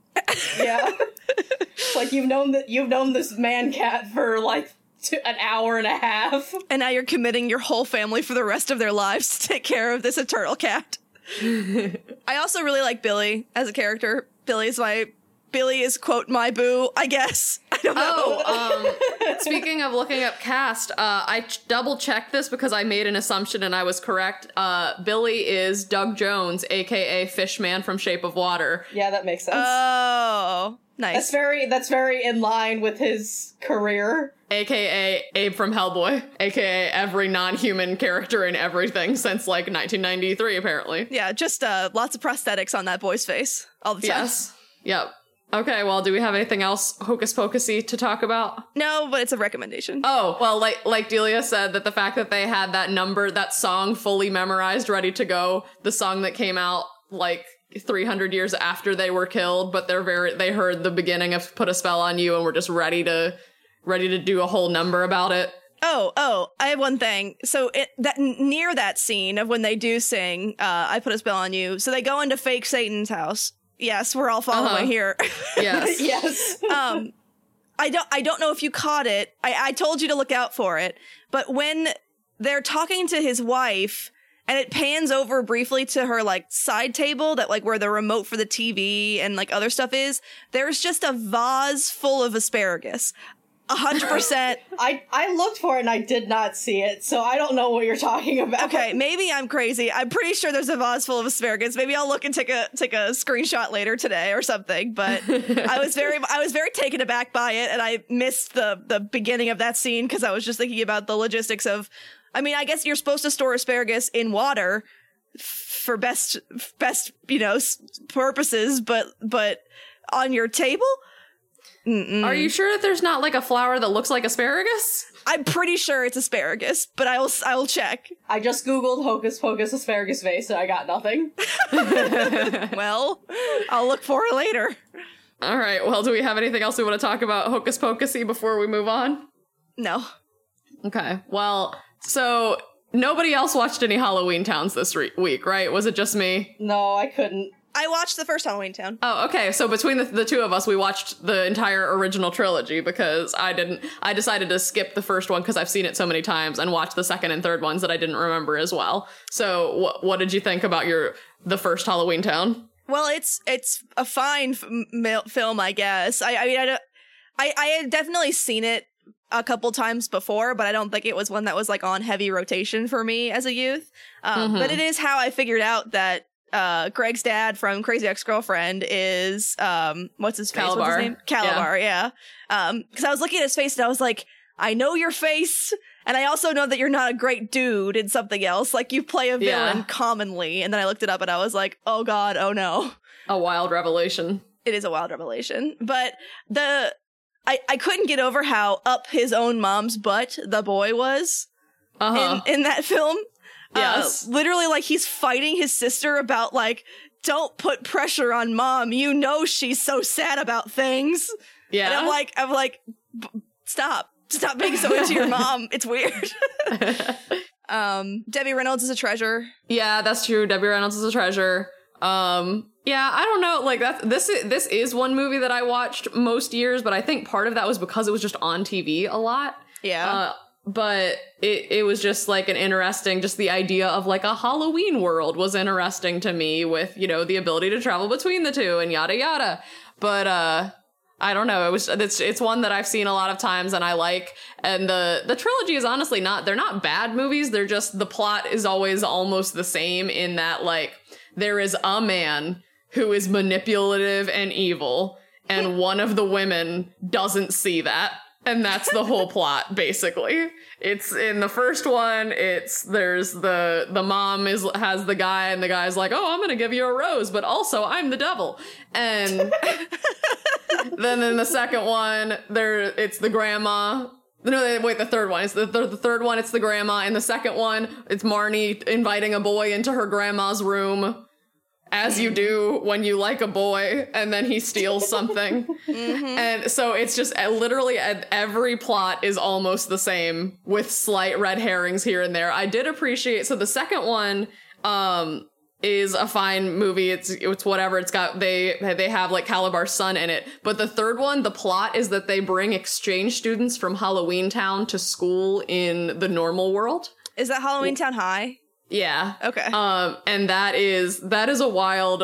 yeah. It's like you've known that you've known this man cat for like two, an hour and a half. and now you're committing your whole family for the rest of their lives to take care of this eternal cat. I also really like Billy as a character. Billy is my Billy is quote my boo, I guess. I don't know. Oh, um, speaking of looking up cast, uh, I ch- double checked this because I made an assumption and I was correct. Uh, Billy is Doug Jones, aka Fishman from Shape of Water. Yeah, that makes sense. Oh, nice. that's very that's very in line with his career. aka Abe from Hellboy, aka every non-human character in everything since like 1993 apparently. yeah, just uh, lots of prosthetics on that boy's face all the time. Yes. Yep. Okay, well, do we have anything else hocus pocusy to talk about? No, but it's a recommendation. Oh, well, like like Delia said that the fact that they had that number, that song fully memorized, ready to go, the song that came out like 300 years after they were killed, but they're very they heard the beginning of Put a Spell on You and were just ready to ready to do a whole number about it. Oh, oh, I have one thing. So it, that near that scene of when they do sing, uh, "I put a spell on you," so they go into fake Satan's house. Yes, we're all following Uh-huh. here. Yes. Yes. um, I don't, I don't know if you caught it. I, I told you to look out for it, but when they're talking to his wife. And it pans over briefly to her like side table that like where the remote for the TV and like other stuff is. There's just a vase full of asparagus. A hundred percent. I I looked for it and I did not see it, so I don't know what you're talking about. Okay, maybe I'm crazy. I'm pretty sure there's a vase full of asparagus. Maybe I'll look and take a take a screenshot later today or something. But I was very I was very taken aback by it, and I missed the the beginning of that scene because I was just thinking about the logistics of. I mean, I guess you're supposed to store asparagus in water for best best you know purposes, but but on your table. Mm-mm. Are you sure that there's not like a flower that looks like asparagus? I'm pretty sure it's asparagus, but I will I will check. I just googled hocus pocus asparagus vase and I got nothing. Well, I'll look for it later. All right. Well, do we have anything else we want to talk about hocus pocusy before we move on? No. Okay. Well, so nobody else watched any Halloween Towns this re- week, right? Was it just me? No, I couldn't. I watched the first Halloween Town. Oh, okay. So between the, the two of us, we watched the entire original trilogy because I didn't. I decided to skip the first one because I've seen it so many times and watch the second and third ones that I didn't remember as well. So, wh- what did you think about your the first Halloween Town? Well, it's it's a fine f- film, I guess. I, I mean, I, I I had definitely seen it a couple times before, but I don't think it was one that was like on heavy rotation for me as a youth. Um, Mhm. But it is how I figured out that uh, Greg's dad from Crazy Ex Girlfriend is um, what's his face? What's Kalabar. his name? Kalabar. Yeah. Because I was looking at his face and I was like, I know your face. And I also know that you're not a great dude in something else. Like you play a villain Yeah. commonly. And then I looked it up and I was like, oh God, oh no A wild revelation. it is a wild revelation. But the I, I couldn't get over how up his own mom's butt the boy was Uh huh. in, in that film. Yes. Uh, literally like he's fighting his sister about like, don't put pressure on mom. You know she's so sad about things. yeah. And I'm like, I'm like, "B- stop. Stop being so into your mom. It's weird. um, Debbie Reynolds is a treasure. Yeah, that's true. Debbie Reynolds is a treasure. Um, yeah, I don't know. Like that. This is this is one movie that I watched most years, but I think part of that was because it was just on TV a lot. Yeah. Uh, but it it was just like an interesting, just the idea of like a Halloween world was interesting to me with you know the ability to travel between the two and yada yada. But uh, I don't know. It was it's it's one that I've seen a lot of times and I like. And the the trilogy is honestly not they're not bad movies. They're just the plot is always almost the same in that like there is a man who is manipulative and evil and one of the women doesn't see that and that's the whole plot basically it's in the first one it's there's the the mom is has the guy and the guy's like oh i'm gonna give you a rose but also i'm the devil and then in the second one there it's the grandma no, wait, the third one. It's the, the, the third one, it's the grandma. And the second one, it's Marnie inviting a boy into her grandma's room as you do when you like a boy and then he steals something. And so it's just uh, literally uh, every plot is almost the same with slight red herrings here and there. I did appreciate so the second one um is a fine movie. It's it's whatever. It's got they they have like Kalabar's son in it. But the third one, the plot is that they bring exchange students from Halloween Town to school in the normal world. Is that Halloween Town High? Yeah. Okay. Um, and that is that is a wild.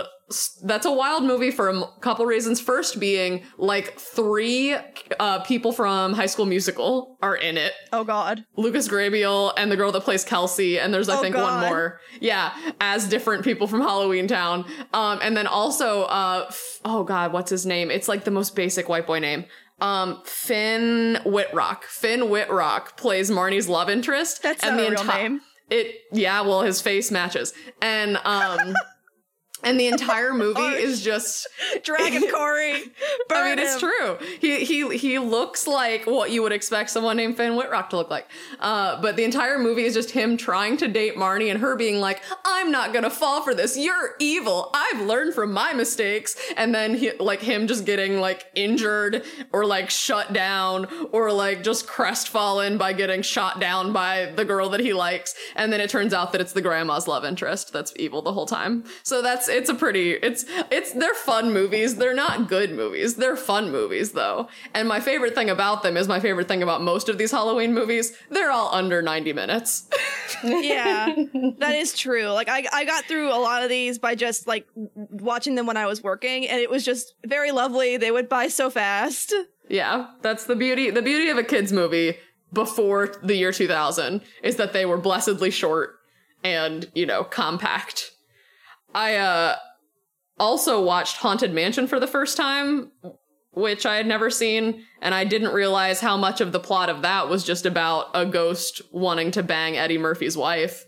That's a wild movie for a m- couple reasons. First, being like three uh, people from High School Musical are in it. oh God. Lucas Grabeel and the girl that plays Kelsey, and there's I Oh, think God. one more. Yeah, as different people from Halloween Town. Um, and then also, uh, f- oh God, what's his name? It's like the most basic white boy name. Um, Finn Wittrock. Finn Wittrock plays Marnie's love interest. That's and the a real enti- name. It yeah, well, his face matches, and um. And the entire movie is just Dragon Corey. I mean, it's true. He he he looks like what you would expect someone named Finn Wittrock to look like. Uh, but the entire movie is just him trying to date Marnie and her being like, "I'm not gonna fall for this. You're evil. I've learned from my mistakes." And then he like him just getting like injured or like shut down or like just crestfallen by getting shot down by the girl that he likes. And then it turns out that it's the grandma's love interest that's evil the whole time. So that's it's a pretty it's it's they're fun movies. They're not good movies. They're fun movies though. And my favorite thing about them is my favorite thing about most of these Halloween movies. They're all under 90 minutes. yeah, that is true. Like I, I got through a lot of these by just like w- watching them when I was working, and it was just very lovely. They went by so fast. yeah, that's the beauty the beauty of a kids movie before the year 2000 is that they were blessedly short and, you know, compact. I uh also watched Haunted Mansion for the first time, which I had never seen, and I didn't realize how much of the plot of that was just about a ghost wanting to bang Eddie Murphy's wife.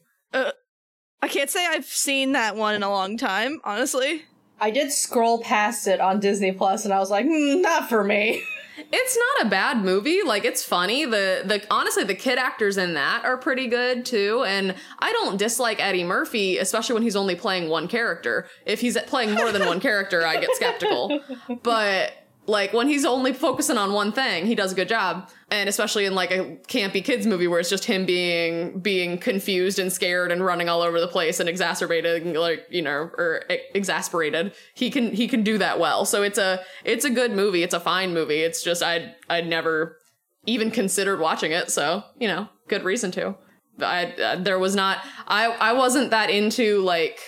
I can't say I've seen that one in a long time, honestly. I did scroll past it on Disney Plus, and I was like, hmm, not for me. It's not a bad movie. Like it's funny. The the honestly the kid actors in that are pretty good too. And I don't dislike Eddie Murphy, especially when he's only playing one character. If he's playing more than one character, I get skeptical. But like when he's only focusing on one thing, he does a good job. And especially in like a campy kids movie where it's just him being being confused and scared and running all over the place and exacerbated like you know or exasperated. He can he can do that well. So it's a it's a good movie. It's a fine movie. It's just I'd I'd never even considered watching it. So you know, good reason to. I uh, there was not I I wasn't that into like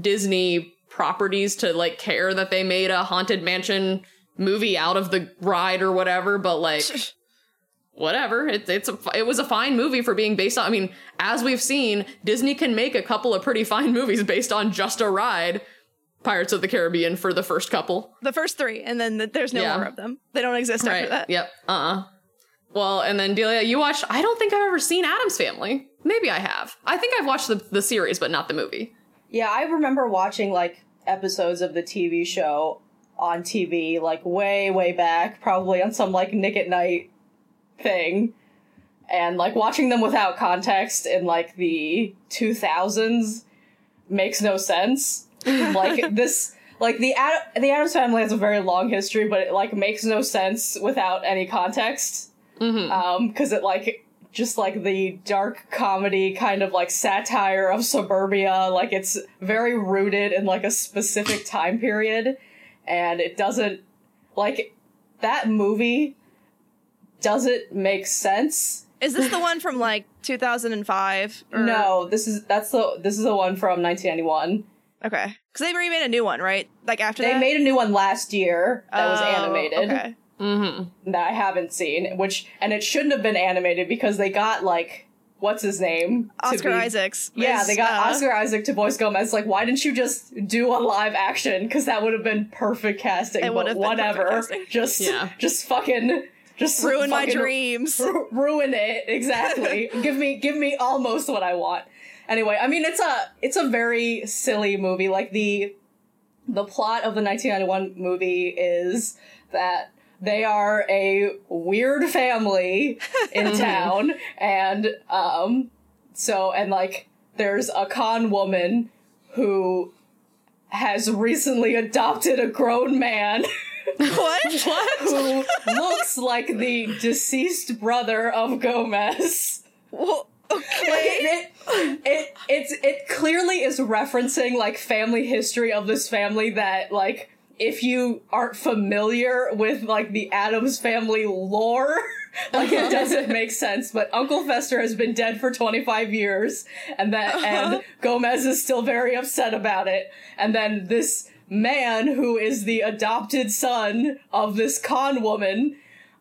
Disney properties to like care that they made a haunted mansion movie out of the ride or whatever. But like whatever. It, it's a, it was a fine movie for being based on. I mean, as we've seen, Disney can make a couple of pretty fine movies based on just a ride. Pirates of the Caribbean for the first couple. The first three, and then th- there's no Yeah. more of them. They don't exist after that. Yep. Uh. uh Well, and then Delia, you watched. I don't think I've ever seen Addams Family. Maybe I have. I think I've watched the the series, but not the movie. Yeah, I remember watching like episodes of the TV show on TV, like way, way back, probably on some like Nick at Night thing, and like watching them without context in like the 2000s makes no sense. like this, like the Ad- the Addams Family has a very long history, but it like makes no sense without any context. Mm-hmm. Um, because it like just like the dark comedy kind of like satire of suburbia, like it's very rooted in like a specific time period, and it doesn't like that movie doesn't make sense. Is this the one from like 2005? or- No, this is that's the this is the one from 1991. Okay. Because they remade a new one, right? Like after They that? made a new one last year that was Oh, animated. Okay. Mm-hmm. that I haven't seen, which and it shouldn't have been animated because they got like what's his name Oscar be- Isaacs. Yeah, was, they got uh, Oscar Isaac to voice Gomez. Like, why didn't you just do a live action? Because that would have been perfect casting. It would but have whatever. perfect casting. Just, Yeah. just fucking, Just Ruin my dreams. ru- ruin it exactly. give me give me almost what I want. Anyway, I mean it's a it's a very silly movie. Like the the plot of the 1991 movie is that they are a weird family in town and um so and like there's a con woman who has recently adopted a grown man what? What? who looks like the deceased brother of Gomez. Well, Like okay. it, it, it, it's, it clearly is referencing like family history of this family that like if you aren't familiar with like the Addams family lore, like it doesn't make sense. But Uncle Fester has been dead for 25 years, and that and Gomez is still very upset about it. And then this man who is the adopted son of this con woman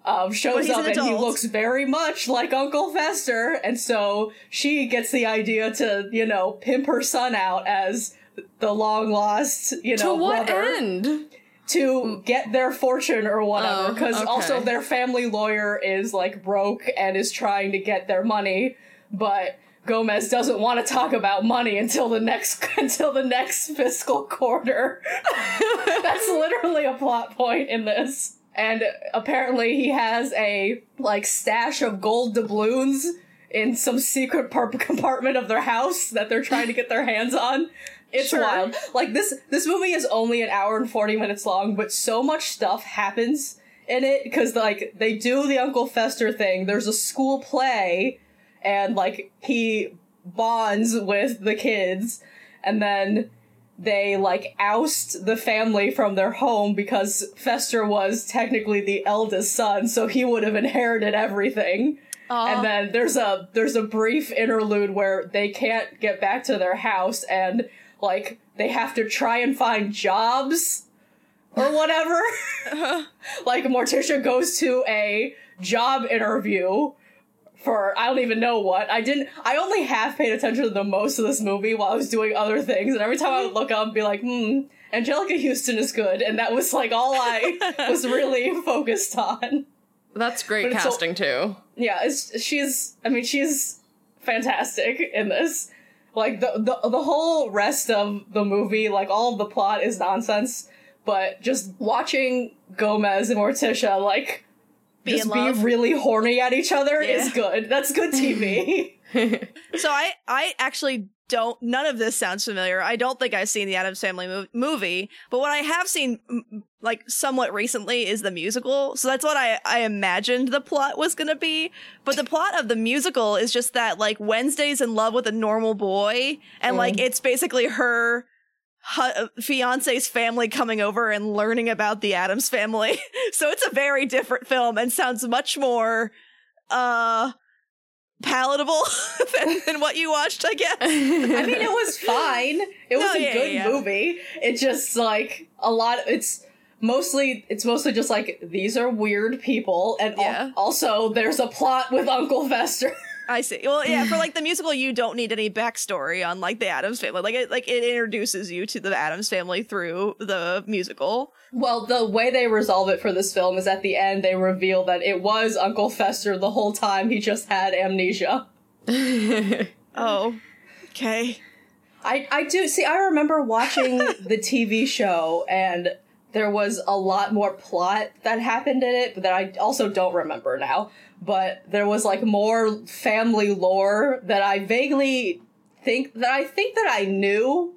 um, shows up an and he looks very much like Uncle Fester, and so she gets the idea to, you know, pimp her son out as the long lost, you know, to what brother end? to get their fortune or whatever. Oh, Because okay. also their family lawyer is like broke and is trying to get their money, but Gomez doesn't want to talk about money until the next until the next fiscal quarter. That's literally a plot point in this. And apparently he has a like stash of gold doubloons in some secret par- compartment of their house that they're trying to get their hands on. It's Sure. wild. Like this this movie is only an hour and 40 minutes long, but so much stuff happens in it cuz like they do the Uncle Fester thing. There's a school play and like he bonds with the kids and then they like oust the family from their home because Fester was technically the eldest son, so he would have inherited everything. And then there's a there's a brief interlude where they can't get back to their house and like they have to try and find jobs or whatever. like Morticia goes to a job interview for I don't even know what. I didn't I only half paid attention to the most of this movie while I was doing other things, and every time I would look up and be like, hmm, Anjelica Huston is good, and that was like all I was really focused on. That's great it's so- casting too. Yeah, it's, she's I mean she's fantastic in this. Like the, the the whole rest of the movie, like all of the plot is nonsense, but just watching Gomez and Morticia like Be just be really horny at each other is good. That's good TV. So I I actually don't none of this sounds familiar. I don't think I've seen the Addams Family mov- movie, but what I have seen m- like somewhat recently is the musical. So that's what I I imagined the plot was going to be. But the plot of the musical is just that like Wednesday's in love with a normal boy and like it's basically her fiance's family coming over and learning about the Addams family. so it's a very different film and sounds much more uh palatable than, than what you watched, I guess. I mean, it was fine. It was No, a yeah, good yeah. movie. It just like a lot. It's mostly it's mostly just like these are weird people, and al- also there's a plot with Uncle Fester. I see. Well, yeah, for like the musical, you don't need any backstory on like the Addams family. Like it, like it introduces you to the Addams family through the musical. well, the way they resolve it for this film is at the end they reveal that it was Uncle Fester the whole time. He just had amnesia. Oh, okay. I I do see. I remember watching the TV show, and there was a lot more plot that happened in it, but that I also don't remember now. But there was like more family lore that I vaguely think that I think that I knew,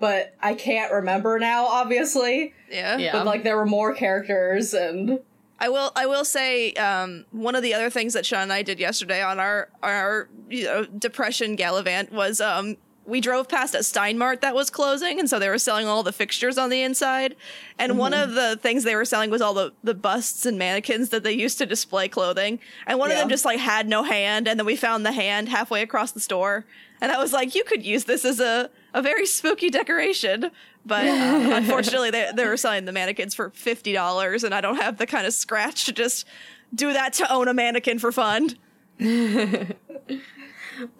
but I can't remember now. Obviously, Yeah. Yeah. but like there were more characters, and I will. I will say um, one of the other things that Sean and I did yesterday on our our you know depression gallivant was um, we drove past a Steinmart that was closing, and so they were selling all the fixtures on the inside. And one of the things they were selling was all the the busts and mannequins that they used to display clothing. And one of them just like had no hand, and then we found the hand halfway across the store. And I was like, you could use this as a a very spooky decoration. But uh, unfortunately, they, they were selling the mannequins for fifty dollars, and I don't have the kind of scratch to just do that to own a mannequin for fun.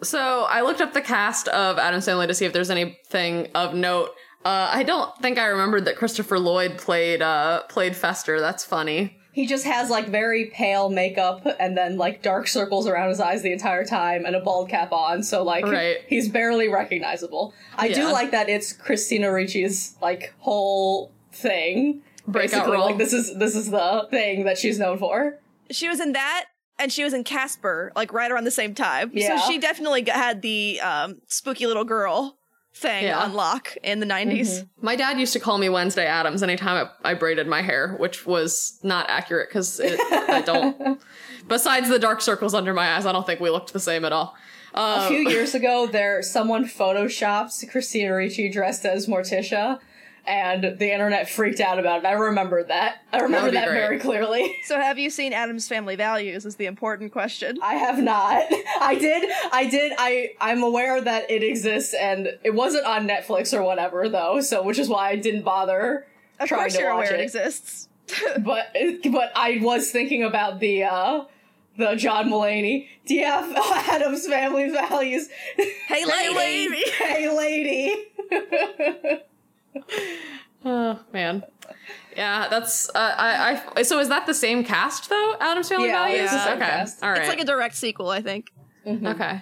So I looked up the cast of Adam Sandler to see if there's anything of note. Uh, I don't think I remembered that Christopher Lloyd played uh, played Fester. That's funny. he just has like very pale makeup and then like dark circles around his eyes the entire time and a bald cap on. So like Right. he's barely recognizable. I do like that it's Christina Ricci's like whole thing. Breakout Basically, role. Like this is this is the thing that she's known for. She was in that, and she was in Casper, like right around the same time. Yeah. So she definitely had the um, spooky little girl thing Yeah. on lock in the 90s. Mm-hmm. My dad used to call me Wednesday Addams anytime I, I braided my hair, which was not accurate because I don't. Besides the dark circles under my eyes, I don't think we looked the same at all. A Uh, few years ago, there someone photoshopped Christina Ricci dressed as Morticia, and the internet freaked out about it. I remember that. I remember would be that very clearly. So have you seen Addams Family Values is the important question. I have not. I did. I did. I I'm aware that it exists, and it wasn't on Netflix or whatever though. So which is why I didn't bother Of trying course to you're watch aware it it. exists. But but I was thinking about the uh the John Mulaney. Do you have Addams Family Values? Hey lady! hey lady. Oh man, yeah, that's. Uh, I, I. So is that the same cast though? Addams Family Yeah, Values. it's okay, cast. all right. It's like a direct sequel, I think. okay.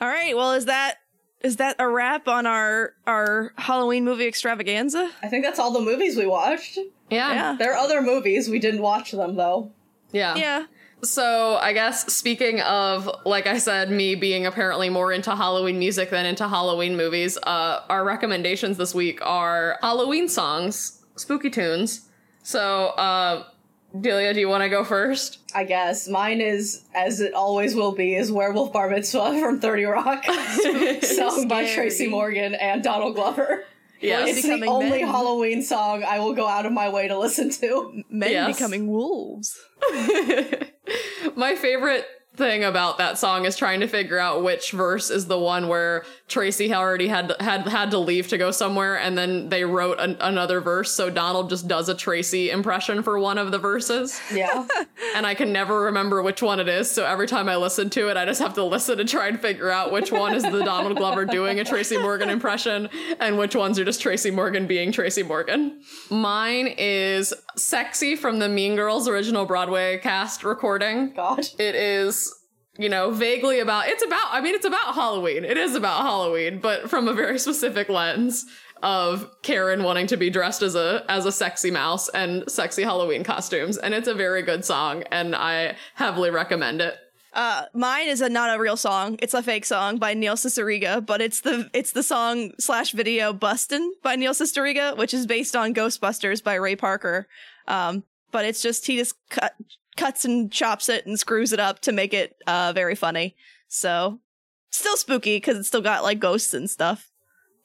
All right. Well, is that is that a wrap on our our Halloween movie extravaganza? I think that's all the movies we watched. Yeah. Yeah. There are other movies we didn't watch them though. Yeah. Yeah. So I guess speaking of, like I said, me being apparently more into Halloween music than into Halloween movies, uh, our recommendations this week are Halloween songs, spooky tunes. So, uh, Delia, do you want to go first? I guess mine is, as it always will be, is Werewolf Bar Mitzvah from Thirty Rock, sung by Tracy Morgan and Donald Glover. Yes. It's the only men. Halloween song I will go out of my way to listen to. Men Yes. becoming wolves. My favorite thing about that song is trying to figure out which verse is the one where Tracy already had had had to leave to go somewhere, and then they wrote an, another verse. So Donald just does a Tracy impression for one of the verses, Yeah, and I can never remember which one it is. So every time I listen to it, I just have to listen and try and figure out which one is the Donald Glover doing a Tracy Morgan impression, and which ones are just Tracy Morgan being Tracy Morgan. Mine is "Sexy" from the Mean Girls original Broadway cast recording God. it is you know vaguely about it's about i mean it's about halloween it is about halloween but from a very specific lens of karen wanting to be dressed as a as a sexy mouse and sexy halloween costumes and it's a very good song and i heavily recommend it Uh, mine is a not a real song. It's a fake song by Neil Cicierega, but it's the it's the song slash video "Bustin" by Neil Cicierega, which is based on Ghostbusters by Ray Parker. Um, but it's just he just cut cuts and chops it and screws it up to make it uh very funny. So still spooky because it's still got like ghosts and stuff.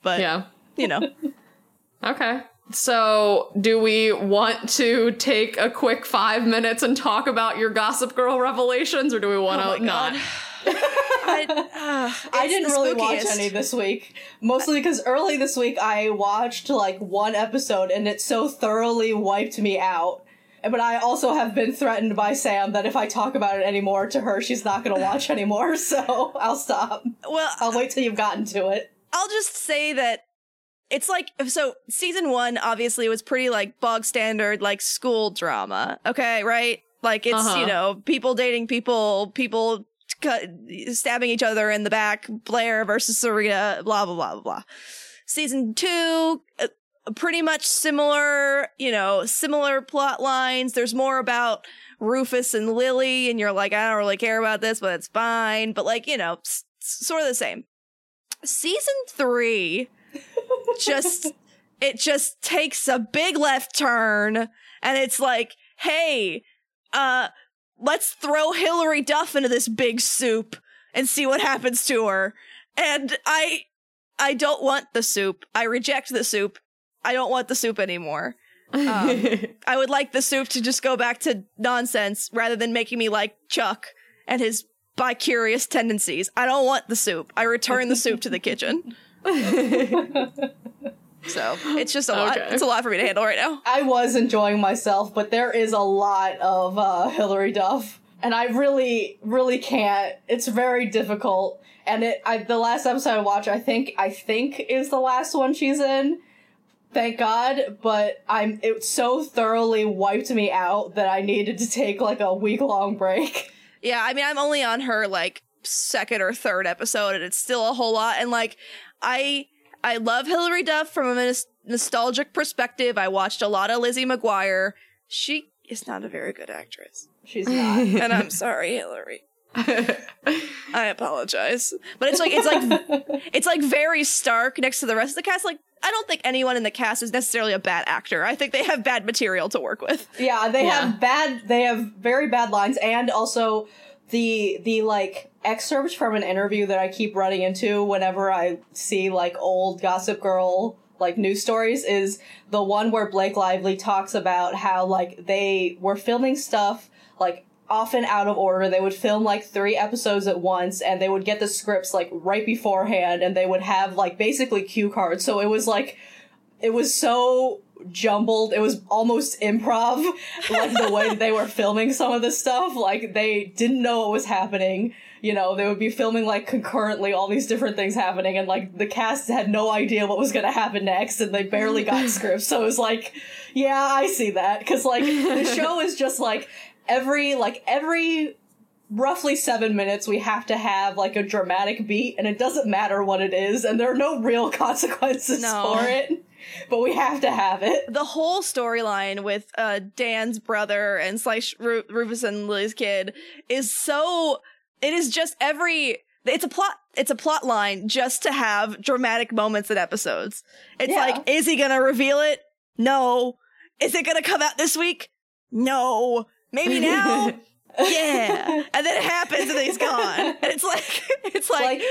But yeah you know, okay so do we want to take a quick five minutes and talk about your gossip girl revelations or do we want oh to my not god. I, uh, I didn't really watch any this week. Mostly because early this week I watched like one episode and it so thoroughly wiped me out. But I also have been threatened by Sam that if I talk about it anymore to her, she's not going to watch anymore. So I'll stop. Well, I'll wait till you've gotten to it. I'll just say that it's like so season one obviously was pretty like bog standard like school drama. Okay, right? Like it's Uh-huh. you know people dating people, people stabbing each other in the back. Blair versus Serena, blah blah blah blah blah. Season two. Uh, pretty much similar, you know, similar plot lines. There's more about Rufus and Lily, and you're like, I don't really care about this, but it's fine. But like, you know, s- sort of the same. Season three just it just takes a big left turn and it's like hey uh let's throw hilary duff into this big soup and see what happens to her. And i i don't want the soup. I reject the soup. I don't want the soup anymore. Um, i would like the soup to just go back to nonsense rather than making me like chuck and his bi-curious tendencies. I don't want the soup. I return the soup to the kitchen so it's just a lot. Okay. It's a lot for me to handle right now. I was enjoying myself, but there is a lot of uh, Hilary Duff, and I really, really can't. It's very difficult. And it, I, the last episode I watched, I think, I think is the last one she's in. thank God, but I'm it so thoroughly wiped me out that I needed to take like a week long break. Yeah, I mean, I'm only on her like second or third episode, and it's still a whole lot. And like, I I love Hilary Duff from a nostalgic perspective. I watched a lot of Lizzie McGuire. She is not a very good actress, She's not. and I'm sorry, Hilary. I apologize, but it's like it's like it's like very stark next to the rest of the cast. Like, I don't think anyone in the cast is necessarily a bad actor. I think they have bad material to work with. Yeah, they Yeah. have bad they have very bad lines and also the the like excerpt from an interview that I keep running into whenever I see like old Gossip Girl like news stories is the one where Blake Lively talks about how like they were filming stuff like often out of order. They would film like three episodes at once and they would get the scripts like right beforehand and they would have like basically cue cards. So it was like it was so jumbled. It was almost improv, like the way that they were filming some of this stuff. Like they didn't know what was happening. You know, they would be filming like concurrently all these different things happening, and like the cast had no idea what was going to happen next, and they barely got scripts. So it was like, yeah, I see that because like the show is just like every like every roughly seven minutes we have to have like a dramatic beat and it doesn't matter what it is and there are no real consequences No. for it but we have to have it the whole storyline with uh Dan's brother and slash Ru- Rufus and Lily's kid is so it is just every it's a plot it's a plot line just to have dramatic moments in episodes. It's Yeah. like is he going to reveal it? No. Is it going to come out this week? No. Maybe now. yeah. And then it happens and then he's gone. And it's like it's like, like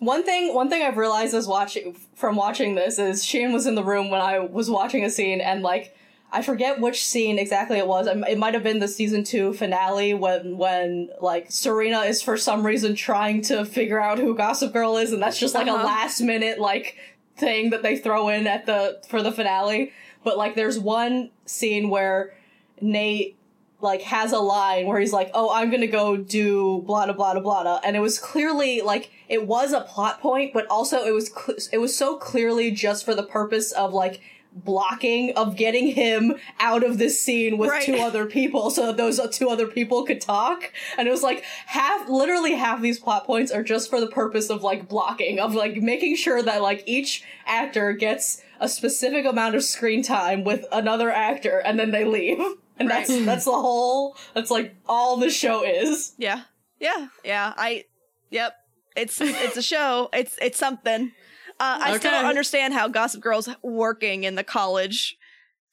one thing one thing i've realized is watching from watching this is shane was in the room when i was watching a scene and like i forget which scene exactly it was it might have been the season two finale when when like serena is for some reason trying to figure out who gossip girl is and that's just like Uh-huh. a last minute like thing that they throw in at the for the finale but like there's one scene where nate like has a line where he's like, "Oh, I'm gonna go do blah blah blah blah blah," and it was clearly like it was a plot point, but also it was cl- it was so clearly just for the purpose of like blocking of getting him out of this scene with Right. two other people so that those two other people could talk. And it was like half literally half these plot points are just for the purpose of like blocking of like making sure that like each actor gets a specific amount of screen time with another actor and then they leave and Right. that's that's the whole that's like all the show is Yeah. Yeah. Yeah. I yep. It's it's a show. It's it's something. Uh, I still don't understand how Gossip Girl's working in the college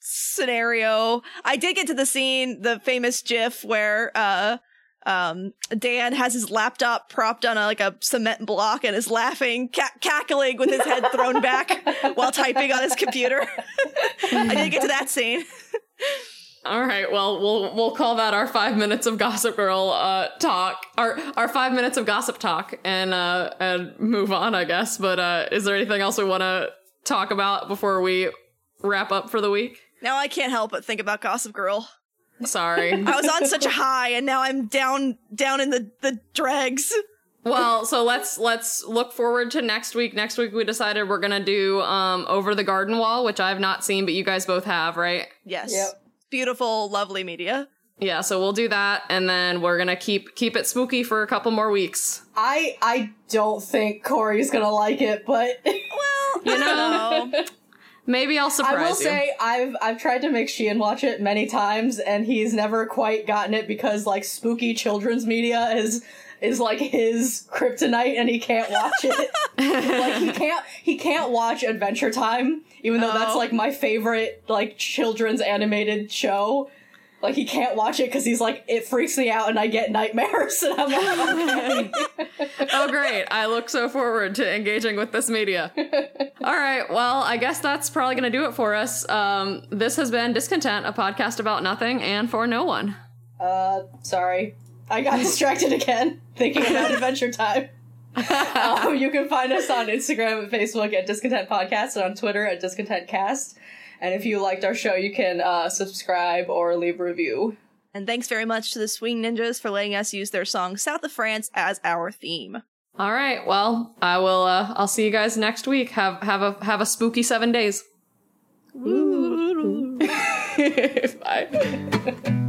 scenario. I did get to the scene, the famous GIF where uh um Dan has his laptop propped on a, like a cement block and is laughing, ca- cackling with his head thrown back while typing on his computer. I did get to that scene. All right, well, we'll we'll call that our five minutes of Gossip Girl uh, talk, our our five minutes of gossip talk, and uh, and move on, I guess. But uh, is there anything else we want to talk about before we wrap up for the week? Now I can't help but think about Gossip Girl. Sorry. I was on such a high and now I'm down down in the the dregs. well, so let's let's look forward to next week. Next week we decided we're gonna do um, Over the Garden Wall, which I have not seen, but you guys both have, right? Yes. Yep. Beautiful, lovely media. Yeah, so we'll do that, and then we're gonna keep keep it spooky for a couple more weeks. i i don't think corey's gonna like it but Well, You know. Maybe I'll surprise I will you. say I've I've tried to make Sheehan watch it many times and he's never quite gotten it because like spooky children's media is is like his kryptonite and he can't watch it. like he can't he can't watch Adventure Time even though that's Oh. like my favorite like children's animated show. Like he can't watch it cuz he's like it freaks me out and I get nightmares and I'm like okay. oh, great. I look so forward to engaging with this media. All right. Well, I guess that's probably going to do it for us. Um, this has been Discontent, a podcast about nothing and for no one. Uh, sorry. I got distracted again thinking about Adventure Time. um, you can find us on Instagram and Facebook at Discontent Podcast and on Twitter at Discontent Cast. And if you liked our show, you can uh, subscribe or leave a review. And thanks very much to the Swing Ninjas for letting us use their song South of France as our theme. All right. Well, I will. Uh, I'll see you guys next week. Have have a have a spooky seven days. Bye.